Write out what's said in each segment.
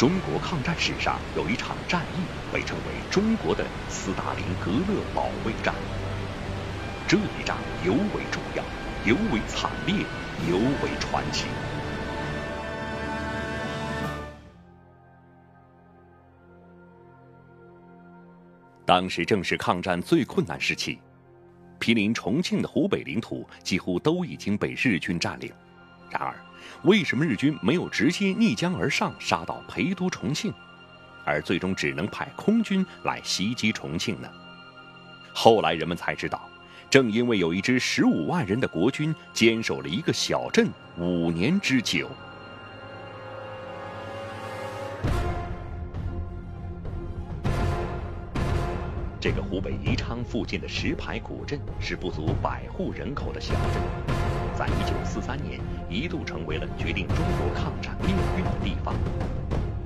中国抗战史上有一场战役被称为中国的斯大林格勒保卫战。这一仗尤为重要，尤为惨烈，尤为传奇。当时正是抗战最困难时期，毗邻重庆的湖北领土几乎都已经被日军占领。然而，为什么日军没有直接逆江而上，杀到陪都重庆，而最终只能派空军来袭击重庆呢？后来人们才知道，正因为有一支十五万人的国军坚守了一个小镇五年之久。这个湖北宜昌附近的石牌古镇是不足百户人口的小镇。在一九四三年，一度成为了决定中国抗战命运的地方。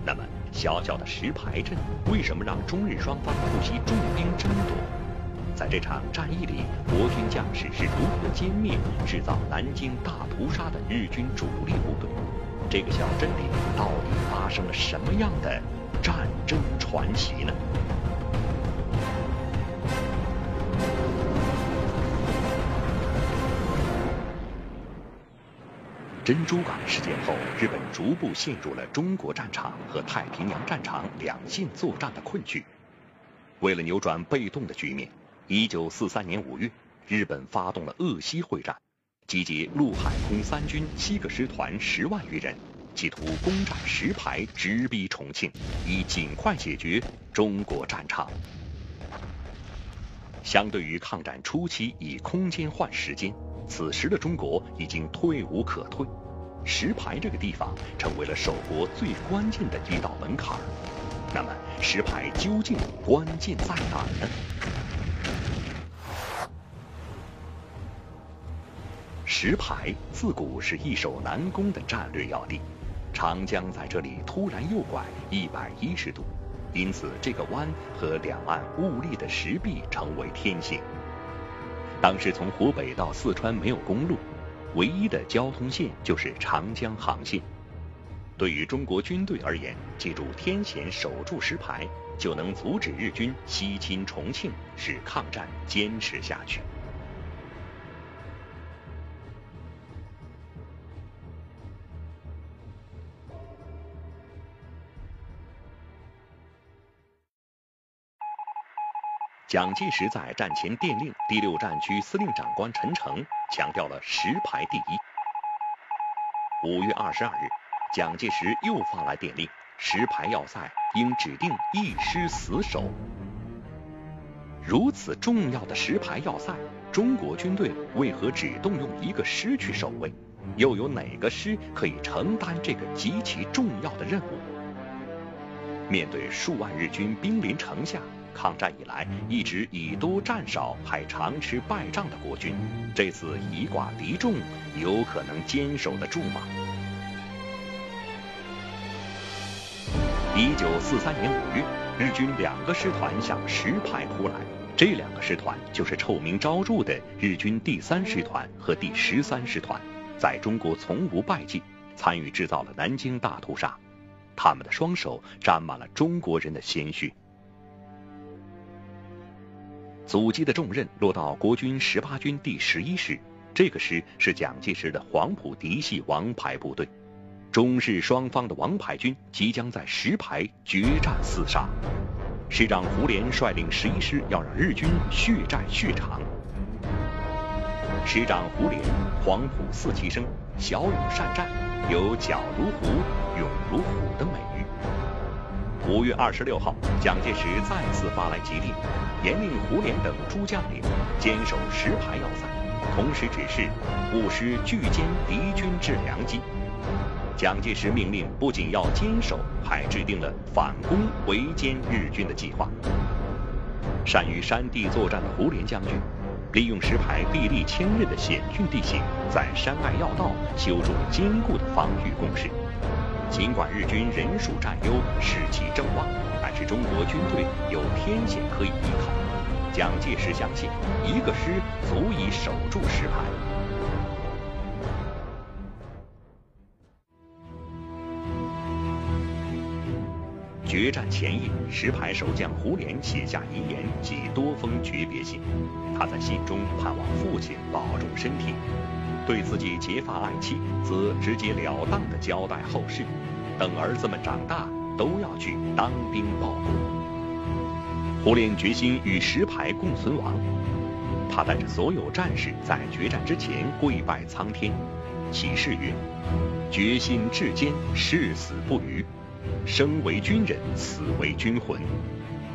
那么，小小的石牌镇为什么让中日双方不惜重兵争夺？在这场战役里，国军将士是如何歼灭制造南京大屠杀的日军主力部队？这个小镇里到底发生了什么样的战争传奇呢？珍珠港事件后，日本逐步陷入了中国战场和太平洋战场两线作战的困局。为了扭转被动的局面，1943年5月，日本发动了鄂西会战，集结陆海空三军七个师团十万余人，企图攻占石牌，直逼重庆，以尽快解决中国战场。相对于抗战初期以空间换时间。此时的中国已经退无可退，石牌这个地方成为了守国最关键的一道门槛。那么，石牌究竟关键在哪儿呢？石牌自古是易守难攻的战略要地，长江在这里突然右拐一百一十度，因此这个湾和两岸兀立的石壁成为天险。当时从湖北到四川没有公路，唯一的交通线就是长江航线。对于中国军队而言，记住天险守住石牌，就能阻止日军西侵重庆，使抗战坚持下去。蒋介石在战前电令第六战区司令长官陈诚，强调了石牌第一。五月二十二日，蒋介石又发来电令，石牌要塞应指定一师死守。如此重要的石牌要塞，中国军队为何只动用一个师去守卫？又有哪个师可以承担这个极其重要的任务？面对数万日军兵临城下。抗战以来一直以多战少还常吃败仗的国军，这次以寡敌众，有可能坚守得住吗？一九四三年五月，日军两个师团向石牌扑来，这两个师团就是臭名昭著的日军第三师团和第十三师团，在中国从无败绩，参与制造了南京大屠杀，他们的双手沾满了中国人的鲜血。阻击的重任落到国军十八军第十一师，这个师是蒋介石的黄埔嫡系王牌部队。中日双方的王牌军即将在石牌决战厮杀，师长胡琏率领十一师要让日军血债血偿。师长胡琏，黄埔四期生，骁勇善战，有“脚如虎，勇如虎”的美誉。五月二十六号，蒋介石再次发来急令，严令胡琏等诸将领坚守石牌要塞，同时指示务师拒歼敌军之良机。蒋介石命令不仅要坚守，还制定了反攻围歼日军的计划。善于山地作战的胡琏将军，利用石牌壁立千仞的险峻地形，在山隘要道修筑坚固的防御工事。尽管日军人数占优，士气正旺，但是中国军队有天险可以依靠。蒋介石相信，一个师足以守住石牌。决战前夜，石牌守将胡琏写下遗言及多封诀别信。他在信中盼望父亲保重身体，对自己结发爱妻则直截了当地交代后事：等儿子们长大，都要去当兵报国。胡琏决心与石牌共存亡。他带着所有战士在决战之前跪拜苍天，起誓曰：“决心至坚，誓死不渝。生为军人，死为军魂。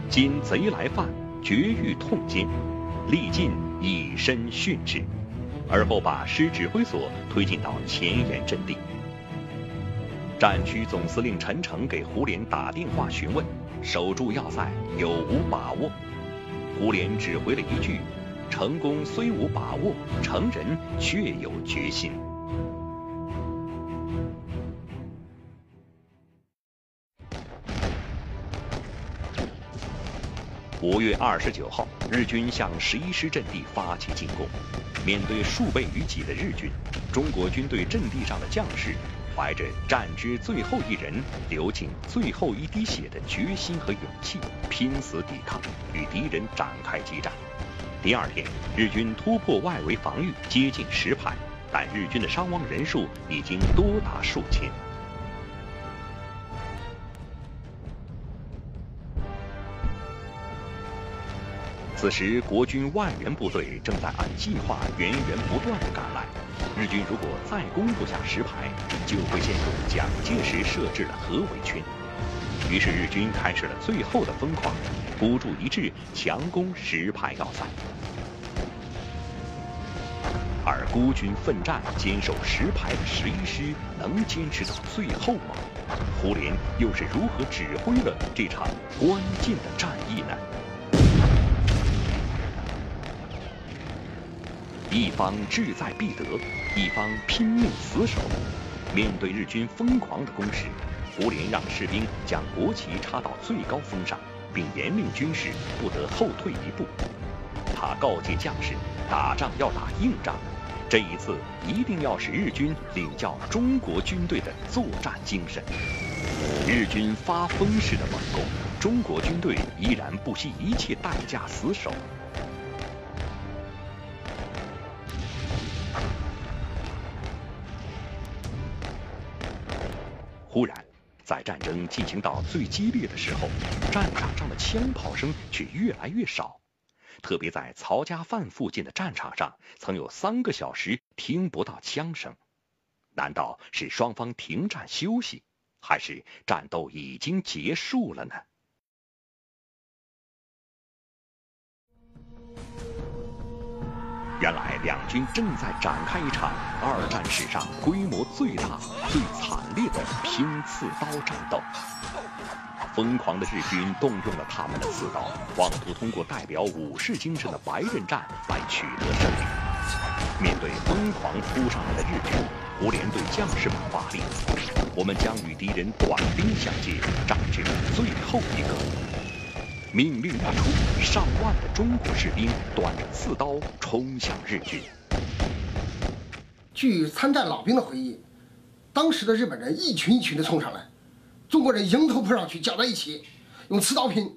今贼来犯，绝欲痛歼，力尽以身殉之。”而后把师指挥所推进到前沿阵地。战区总司令陈诚给胡琏打电话询问：“守住要塞有无把握？”胡琏只回了一句。成功虽无把握，成人却有决心。五月二十九号，日军向十一师阵地发起进攻。面对数倍于己的日军，中国军队阵地上的将士怀着战之最后一人流尽最后一滴血的决心和勇气，拼死抵抗，与敌人展开激战。第二天，日军突破外围防御，接近石牌，但日军的伤亡人数已经多达数千。此时，国军万元部队正在按计划源源不断的赶来。日军如果再攻不下石牌，就会陷入蒋介石设置的合围圈。于是日军开始了最后的疯狂，孤注一掷，强攻石牌要塞。而孤军奋战，坚守石牌的十一师能坚持到最后吗？胡琏又是如何指挥了这场关键的战役呢？一方志在必得，一方拼命死守。面对日军疯狂的攻势。胡琏让士兵将国旗插到最高峰上，并严令军士不得后退一步。他告诫将士，打仗要打硬仗，这一次一定要使日军领教中国军队的作战精神。日军发疯似的猛攻，中国军队依然不惜一切代价死守。忽然。在战争进行到最激烈的时候，战场上的枪炮声却越来越少。特别在曹家饭附近的战场上，曾有三个小时听不到枪声。难道是双方停战休息，还是战斗已经结束了呢？原来两军正在展开一场二战史上规模最大、最惨烈的拼刺刀战斗。疯狂的日军动用了他们的刺刀，妄图通过代表武士精神的白刃战来取得胜利。面对疯狂扑上来的日军，胡琏对将士们发令：“我们将与敌人短兵相接，战至最后一刻。”命令一出，上万的中国士兵端着刺刀冲向日军。据参战老兵的回忆，当时的日本人一群一群的冲上来，中国人迎头扑上去，搅在一起，用刺刀拼。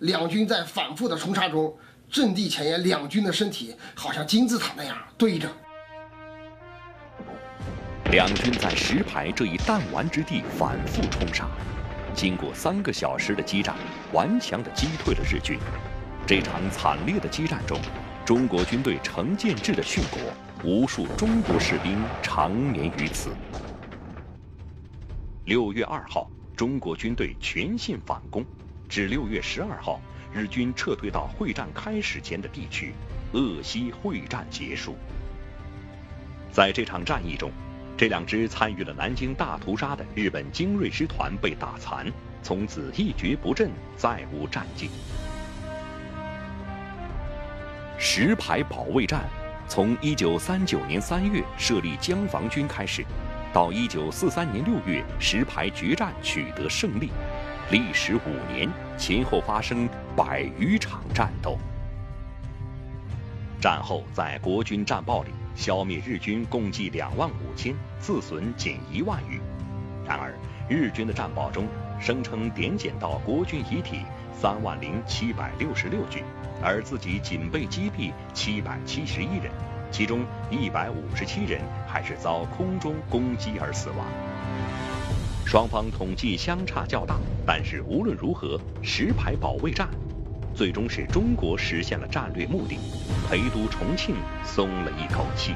两军在反复的冲杀中，阵地前沿两军的身体好像金字塔那样堆着。两军在石牌这一弹丸之地反复冲杀。经过三个小时的激战，顽强地击退了日军。这场惨烈的激战中，中国军队成建制的殉国，无数中国士兵长眠于此。六月二号，中国军队全线反攻，至六月十二号，日军撤退到会战开始前的地区，鄂西会战结束。在这场战役中，这两支参与了南京大屠杀的日本精锐师团被打残，从此一蹶不振，再无战绩。石牌保卫战从一九三九年三月设立江防军开始，到一九四三年六月石牌决战取得胜利，历时五年，前后发生百余场战斗。战后，在国军战报里。消灭日军共计两万五千，自损仅一万余。然而，日军的战报中声称点检到国军遗体三万零七百六十六具，而自己仅被击毙七百七十一人，其中一百五十七人还是遭空中攻击而死亡。双方统计相差较大，但是无论如何，石牌保卫战最终使中国实现了战略目的，陪都重庆松了一口气。